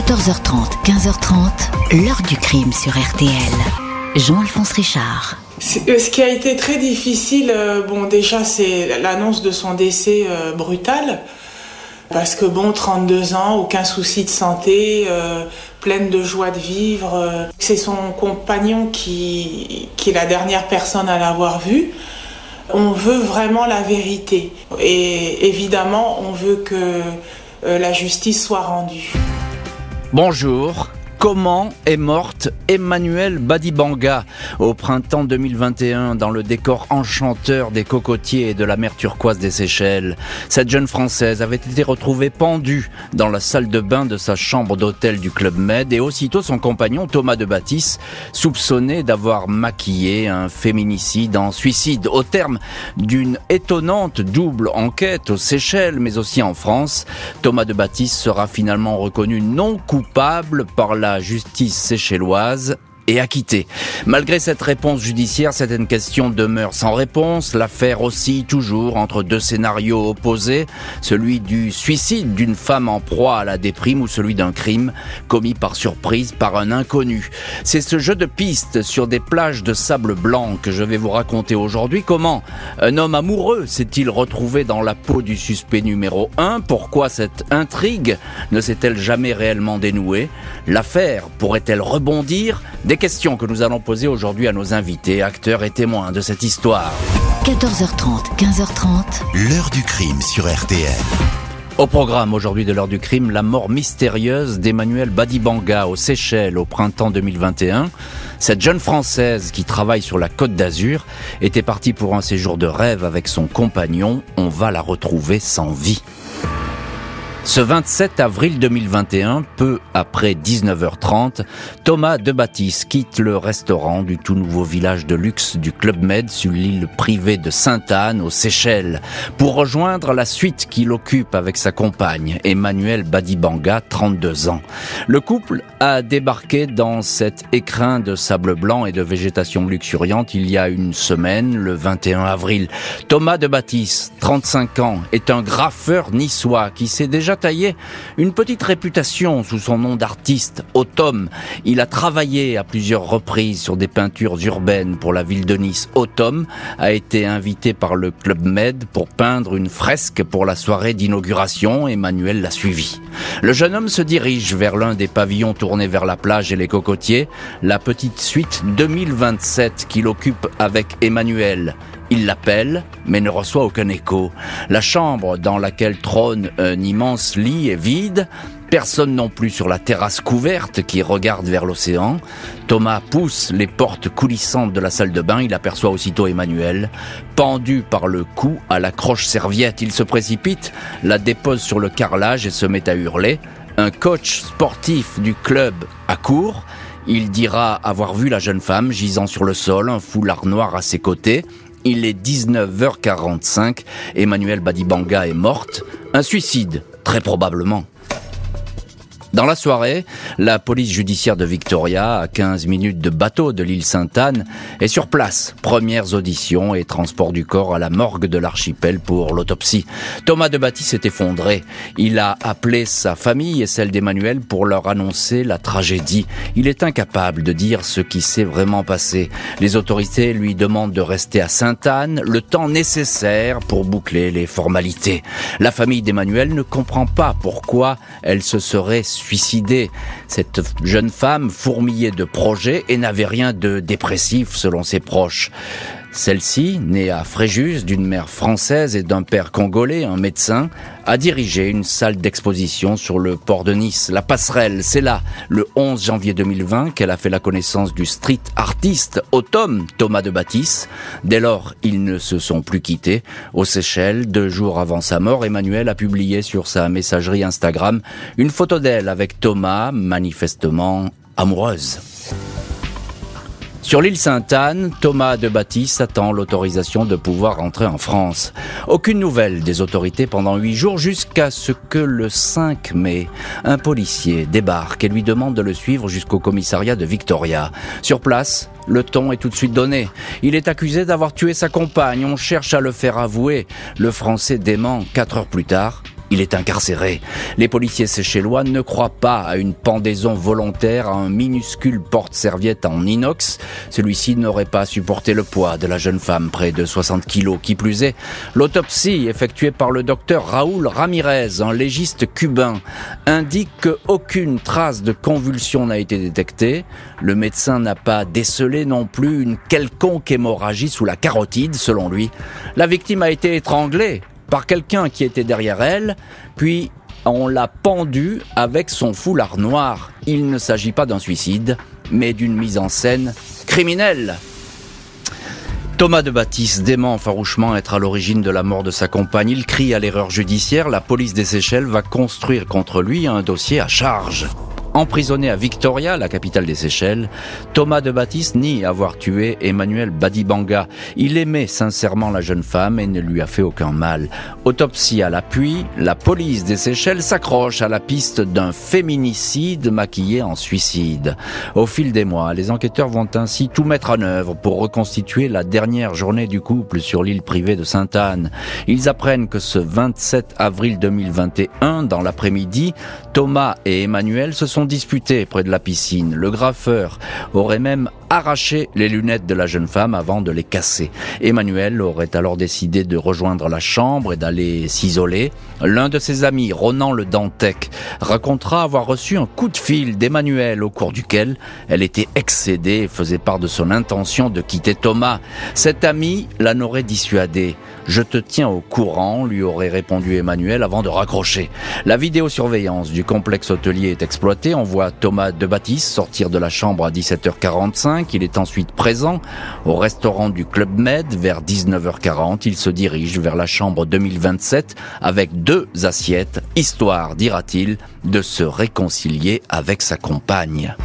14h30, 15h30, l'heure du crime sur RTL. Jean-Alphonse Richard. Euh, ce qui a été très difficile, euh, bon déjà c'est l'annonce de son décès euh, brutal, parce que bon, 32 ans, aucun souci de santé, pleine de joie de vivre. c'est son compagnon qui, qui est la dernière personne à l'avoir vu. On veut vraiment la vérité. Et évidemment, on veut que la justice soit rendue. Bonjour. Comment est morte Emmanuelle Badibanga au printemps 2021 dans le décor enchanteur des cocotiers et de la mer turquoise des Seychelles? Cette jeune Française avait été retrouvée pendue dans la salle de bain de sa chambre d'hôtel du Club Med et aussitôt son compagnon Thomas de Baptiste soupçonné d'avoir maquillé un féminicide en suicide. Au terme d'une étonnante double enquête aux Seychelles mais aussi en France, Thomas de Baptiste sera finalement reconnu non coupable par la justice séchelloise et acquitté. Malgré cette réponse judiciaire, certaines questions demeurent sans réponse. L'affaire aussi toujours entre deux scénarios opposés, celui du suicide d'une femme en proie à la déprime ou celui d'un crime commis par surprise par un inconnu. C'est ce jeu de pistes sur des plages de sable blanc que je vais vous raconter aujourd'hui. Comment un homme amoureux s'est-il retrouvé dans la peau du suspect numéro 1 Pourquoi cette intrigue ne s'est-elle jamais réellement dénouée? L'affaire pourrait-elle rebondir? Questions que nous allons poser aujourd'hui à nos invités, acteurs et témoins de cette histoire. 14h30, 15h30. L'heure du crime sur RTL. Au programme aujourd'hui de l'heure du crime, la mort mystérieuse d'Emmanuel Badibanga aux Seychelles au printemps 2021. Cette jeune Française qui travaille sur la côte d'Azur était partie pour un séjour de rêve avec son compagnon. On va la retrouver sans vie. Ce 27 avril 2021, peu après 19h30, Thomas Debattis quitte le restaurant du tout nouveau village de luxe du Club Med sur l'île privée de Sainte-Anne aux Seychelles pour rejoindre la suite qu'il occupe avec sa compagne, Emmanuel Badibanga, 32 ans. Le couple a débarqué dans cet écrin de sable blanc et de végétation luxuriante il y a une semaine, le 21 avril. Thomas Debattis, 35 ans, est un graffeur niçois qui s'est déjà taillé une petite réputation sous son nom d'artiste, Autom. Il a travaillé à plusieurs reprises sur des peintures urbaines pour la ville de Nice. Autom a été invité par le Club Med pour peindre une fresque pour la soirée d'inauguration. Emmanuel l'a suivi. Le jeune homme se dirige vers l'un des pavillons tournés vers la plage et les cocotiers, la petite suite 2027 qu'il occupe avec Emmanuel. Il l'appelle, mais ne reçoit aucun écho. La chambre dans laquelle trône un immense lit est vide. Personne non plus sur la terrasse couverte qui regarde vers l'océan. Thomas pousse les portes coulissantes de la salle de bain. Il aperçoit aussitôt Emmanuel, pendu par le cou à la croche serviette. Il se précipite, la dépose sur le carrelage et se met à hurler. Un coach sportif du club accourt. Il dira avoir vu la jeune femme gisant sur le sol, un foulard noir à ses côtés. Il est 19h45. Emmanuel Badibanga est morte. Un suicide, très probablement. Dans la soirée, la police judiciaire de Victoria, à 15 minutes de bateau de l'île Sainte-Anne, est sur place. Premières auditions et transport du corps à la morgue de l'archipel pour l'autopsie. Thomas de Baptiste s'est effondré. Il a appelé sa famille et celle d'Emmanuel pour leur annoncer la tragédie. Il est incapable de dire ce qui s'est vraiment passé. Les autorités lui demandent de rester à Sainte-Anne le temps nécessaire pour boucler les formalités. La famille d'Emmanuel ne comprend pas pourquoi elle se serait suicidée. Cette jeune femme fourmillait de projets et n'avait rien de dépressif selon ses proches. Celle-ci, née à Fréjus d'une mère française et d'un père congolais, un médecin, a dirigé une salle d'exposition sur le port de Nice, la passerelle. C'est là, le 11 janvier 2020, qu'elle a fait la connaissance du street artiste Automne Thomas de Baptiste. Dès lors, ils ne se sont plus quittés. Aux Seychelles, deux jours avant sa mort, Emmanuel a publié sur sa messagerie Instagram une photo d'elle avec Thomas, manifestement amoureuse. Sur l'île Sainte-Anne, Thomas de Baptiste attend l'autorisation de pouvoir rentrer en France. Aucune nouvelle des autorités pendant huit jours jusqu'à ce que le 5 mai, un policier débarque et lui demande de le suivre jusqu'au commissariat de Victoria. Sur place, le ton est tout de suite donné. Il est accusé d'avoir tué sa compagne. On cherche à le faire avouer. Le français dément quatre heures plus tard. Il est incarcéré. Les policiers séchellois ne croient pas à une pendaison volontaire à un minuscule porte-serviette en inox. Celui-ci n'aurait pas supporté le poids de la jeune femme, près de 60 kilos. Qui plus est, l'autopsie effectuée par le docteur Raoul Ramirez, un légiste cubain, indique qu'aucune trace de convulsion n'a été détectée. Le médecin n'a pas décelé non plus une quelconque hémorragie sous la carotide, selon lui. La victime a été étranglée par quelqu'un qui était derrière elle, puis on l'a pendu avec son foulard noir. Il ne s'agit pas d'un suicide, mais d'une mise en scène criminelle. Thomas de Baptiste dément farouchement être à l'origine de la mort de sa compagne. Il crie à l'erreur judiciaire. La police des Seychelles va construire contre lui un dossier à charge. Emprisonné à Victoria, la capitale des Seychelles, Thomas de Baptiste nie avoir tué Emmanuel Badibanga. Il aimait sincèrement la jeune femme et ne lui a fait aucun mal. Autopsie à l'appui, la police des Seychelles s'accroche à la piste d'un féminicide maquillé en suicide. Au fil des mois, les enquêteurs vont ainsi tout mettre en œuvre pour reconstituer la dernière journée du couple sur l'île privée de Sainte-Anne. Ils apprennent que ce 27 avril 2021, dans l'après-midi, Thomas et Emmanuel se sont disputés près de la piscine. Le graffeur aurait même arraché les lunettes de la jeune femme avant de les casser. Emmanuel aurait alors décidé de rejoindre la chambre et d'aller s'isoler. L'un de ses amis, Ronan le Dantec, racontera avoir reçu un coup de fil d'Emmanuel au cours duquel elle était excédée et faisait part de son intention de quitter Thomas. Cet ami l'en aurait dissuadé. Je te tiens au courant, lui aurait répondu Emmanuel avant de raccrocher. La vidéosurveillance du complexe hôtelier est exploitée. On voit Thomas de Baptiste sortir de la chambre à 17h45. Il est ensuite présent au restaurant du Club Med vers 19h40. Il se dirige vers la chambre 2027 avec deux assiettes, histoire, dira-t-il, de se réconcilier avec sa compagne.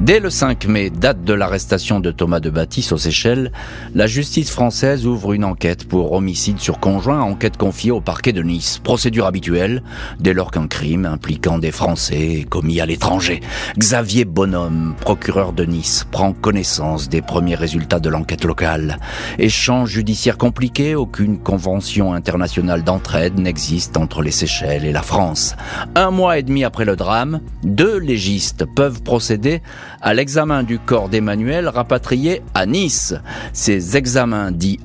Dès le 5 mai, date de l'arrestation de Thomas de Baptiste aux Seychelles, la justice française ouvre une enquête pour homicide sur conjoint, enquête confiée au parquet de Nice. Procédure habituelle, dès lors qu'un crime impliquant des Français est commis à l'étranger. Xavier Bonhomme, procureur de Nice, prend connaissance des premiers résultats de l'enquête locale. Échange judiciaire compliqué, aucune convention internationale d'entraide n'existe entre les Seychelles et la France. Un mois et demi après le drame, deux légistes peuvent procéder à l'examen du corps d'Emmanuel rapatrié à Nice. Ces examens dits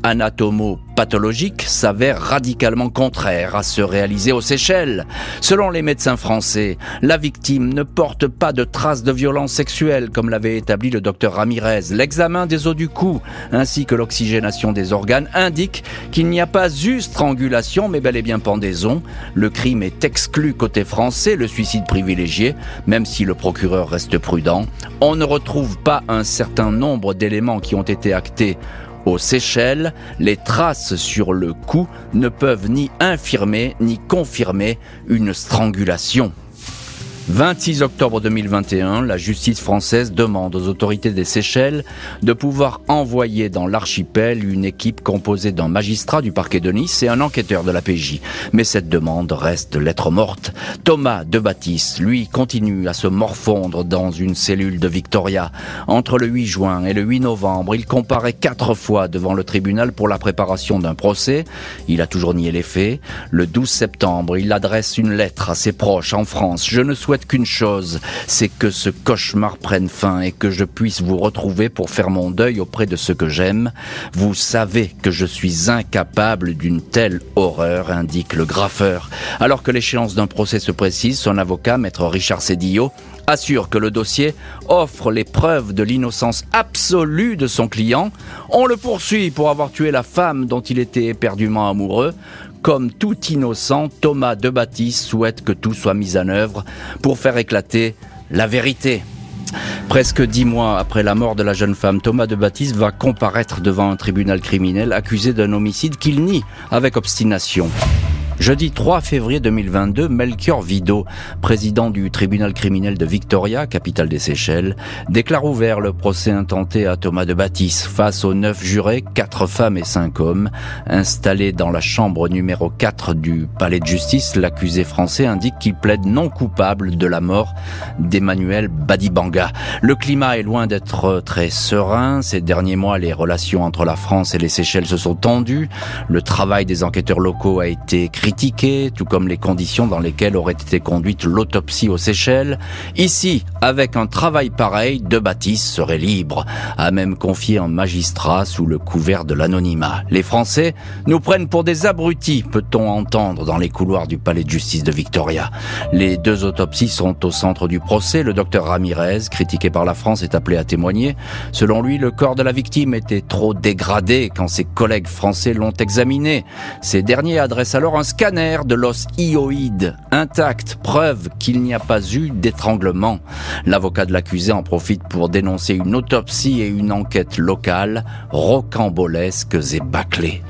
anatomo-pathologiques s'avèrent radicalement contraires à ceux réalisés aux Seychelles. Selon les médecins français, la victime ne porte pas de traces de violence sexuelle comme l'avait établi le docteur Ramirez. L'examen des os du cou ainsi que l'oxygénation des organes indiquent qu'il n'y a pas eu strangulation mais bel et bien pendaison. Le crime est exclu côté français, le suicide privilégié, même si le procureur reste prudent on ne retrouve pas un certain nombre d'éléments qui ont été actés aux Seychelles, les traces sur le cou ne peuvent ni infirmer ni confirmer une strangulation. 26 octobre 2021, la justice française demande aux autorités des Seychelles de pouvoir envoyer dans l'archipel une équipe composée d'un magistrat du parquet de Nice et un enquêteur de la PJ. Mais cette demande reste lettre morte. Thomas de Baptiste, lui, continue à se morfondre dans une cellule de Victoria. Entre le 8 juin et le 8 novembre, il comparaît quatre fois devant le tribunal pour la préparation d'un procès. Il a toujours nié les faits. Le 12 septembre, il adresse une lettre à ses proches en France. Je ne souhaite souhaite qu'une chose, c'est que ce cauchemar prenne fin et que je puisse vous retrouver pour faire mon deuil auprès de ceux que j'aime. Vous savez que je suis incapable d'une telle horreur, indique le graffeur. Alors que l'échéance d'un procès se précise, son avocat, maître Richard Cédillo, assure que le dossier offre les preuves de l'innocence absolue de son client. On le poursuit pour avoir tué la femme dont il était éperdument amoureux. Comme tout innocent, Thomas de Baptiste souhaite que tout soit mis en œuvre pour faire éclater la vérité. Presque dix mois après la mort de la jeune femme, Thomas de Baptiste va comparaître devant un tribunal criminel accusé d'un homicide qu'il nie avec obstination. Jeudi 3 février 2022, Melchior Vido, président du tribunal criminel de Victoria, capitale des Seychelles, déclare ouvert le procès intenté à Thomas de Baptiste face aux neuf jurés, quatre femmes et cinq hommes. Installés dans la chambre numéro 4 du palais de justice, l'accusé français indique qu'il plaide non coupable de la mort d'Emmanuel Badibanga. Le climat est loin d'être très serein. Ces derniers mois, les relations entre la France et les Seychelles se sont tendues. Le travail des enquêteurs locaux a été critiqué, tout comme les conditions dans lesquelles aurait été conduite l'autopsie aux Seychelles. Ici, avec un travail pareil, De Baptiste serait libre, a même confié un magistrat sous le couvert de l'anonymat. Les Français nous prennent pour des abrutis, peut-on entendre dans les couloirs du palais de justice de Victoria. Les deux autopsies sont au centre du procès. Le docteur Ramirez, critiqué par la France, est appelé à témoigner. Selon lui, le corps de la victime était trop dégradé quand ses collègues français l'ont examiné. Ces derniers adressent alors un scanner de l'os hyoïde intact, preuve qu'il n'y a pas eu d'étranglement. L'avocat de l'accusé en profite pour dénoncer une autopsie et une enquête locale rocambolesques et bâclées.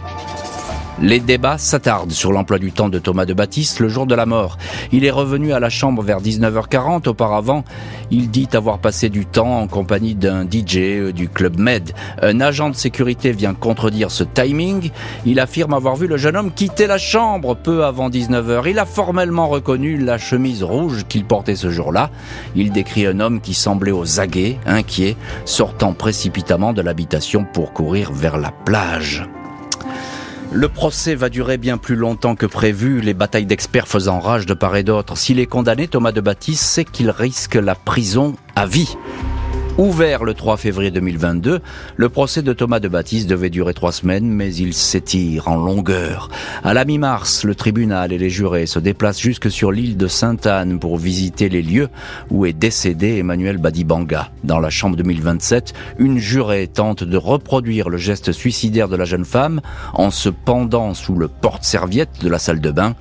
Les débats s'attardent sur l'emploi du temps de Thomas de Baptiste le jour de la mort. Il est revenu à la chambre vers 19h40. Auparavant, il dit avoir passé du temps en compagnie d'un DJ euh, du Club Med. Un agent de sécurité vient contredire ce timing. Il affirme avoir vu le jeune homme quitter la chambre peu avant 19h. Il a formellement reconnu la chemise rouge qu'il portait ce jour-là. Il décrit un homme qui semblait aux aguets, inquiet, sortant précipitamment de l'habitation pour courir vers la plage. Le procès va durer bien plus longtemps que prévu, les batailles d'experts faisant rage de part et d'autre. S'il est condamné, Thomas de Baptiste sait qu'il risque la prison à vie. Ouvert le 3 février 2022, le procès de Thomas de Baptiste devait durer trois semaines, mais il s'étire en longueur. À la mi-mars, le tribunal et les jurés se déplacent jusque sur l'île de Sainte-Anne pour visiter les lieux où est décédé Emmanuel Badibanga. Dans la chambre 2027, une jurée tente de reproduire le geste suicidaire de la jeune femme en se pendant sous le porte-serviette de la salle de bain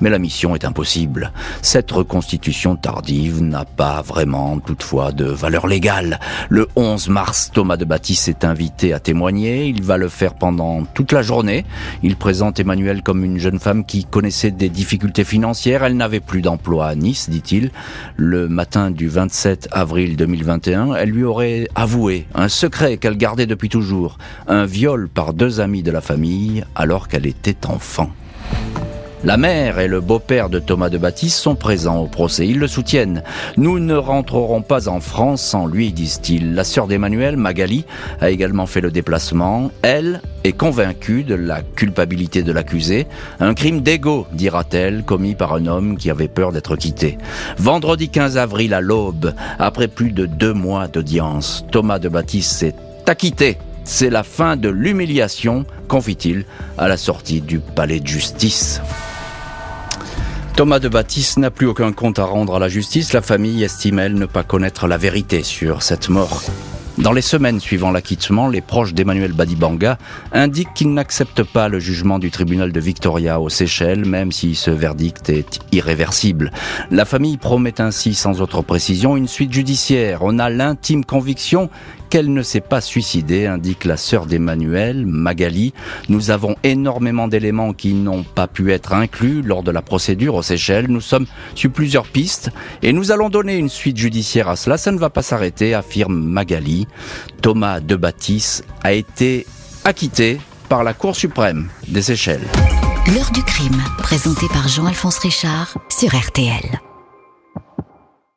mais la mission est impossible. Cette reconstitution tardive n'a pas vraiment toutefois de valeur légale. Le 11 mars, Thomas de Baptiste est invité à témoigner. Il va le faire pendant toute la journée. Il présente Emmanuel comme une jeune femme qui connaissait des difficultés financières. Elle n'avait plus d'emploi à Nice, dit-il. Le matin du 27 avril 2021, elle lui aurait avoué un secret qu'elle gardait depuis toujours. Un viol par deux amis de la famille alors qu'elle était enfant. La mère et le beau-père de Thomas de Baptiste sont présents au procès. Ils le soutiennent. Nous ne rentrerons pas en France sans lui, disent-ils. La sœur d'Emmanuel, Magali, a également fait le déplacement. Elle est convaincue de la culpabilité de l'accusé. Un crime d'ego, dira-t-elle, commis par un homme qui avait peur d'être quitté. Vendredi 15 avril à l'aube, après plus de deux mois d'audience, Thomas de Baptiste s'est acquitté c'est la fin de l'humiliation, confie-t-il, à la sortie du palais de justice. Thomas de Baptiste n'a plus aucun compte à rendre à la justice. La famille estime, elle, ne pas connaître la vérité sur cette mort. Dans les semaines suivant l'acquittement, les proches d'Emmanuel Badibanga indiquent qu'ils n'acceptent pas le jugement du tribunal de Victoria aux Seychelles, même si ce verdict est irréversible. La famille promet ainsi, sans autre précision, une suite judiciaire. On a l'intime conviction qu'elle ne s'est pas suicidée, indique la sœur d'Emmanuel, Magali. Nous avons énormément d'éléments qui n'ont pas pu être inclus lors de la procédure aux Seychelles. Nous sommes sur plusieurs pistes et nous allons donner une suite judiciaire à cela. Ça ne va pas s'arrêter, affirme Magali. Thomas de Baptiste a été acquitté par la Cour suprême des Seychelles. L'heure du crime, présenté par Jean-Alphonse Richard sur RTL.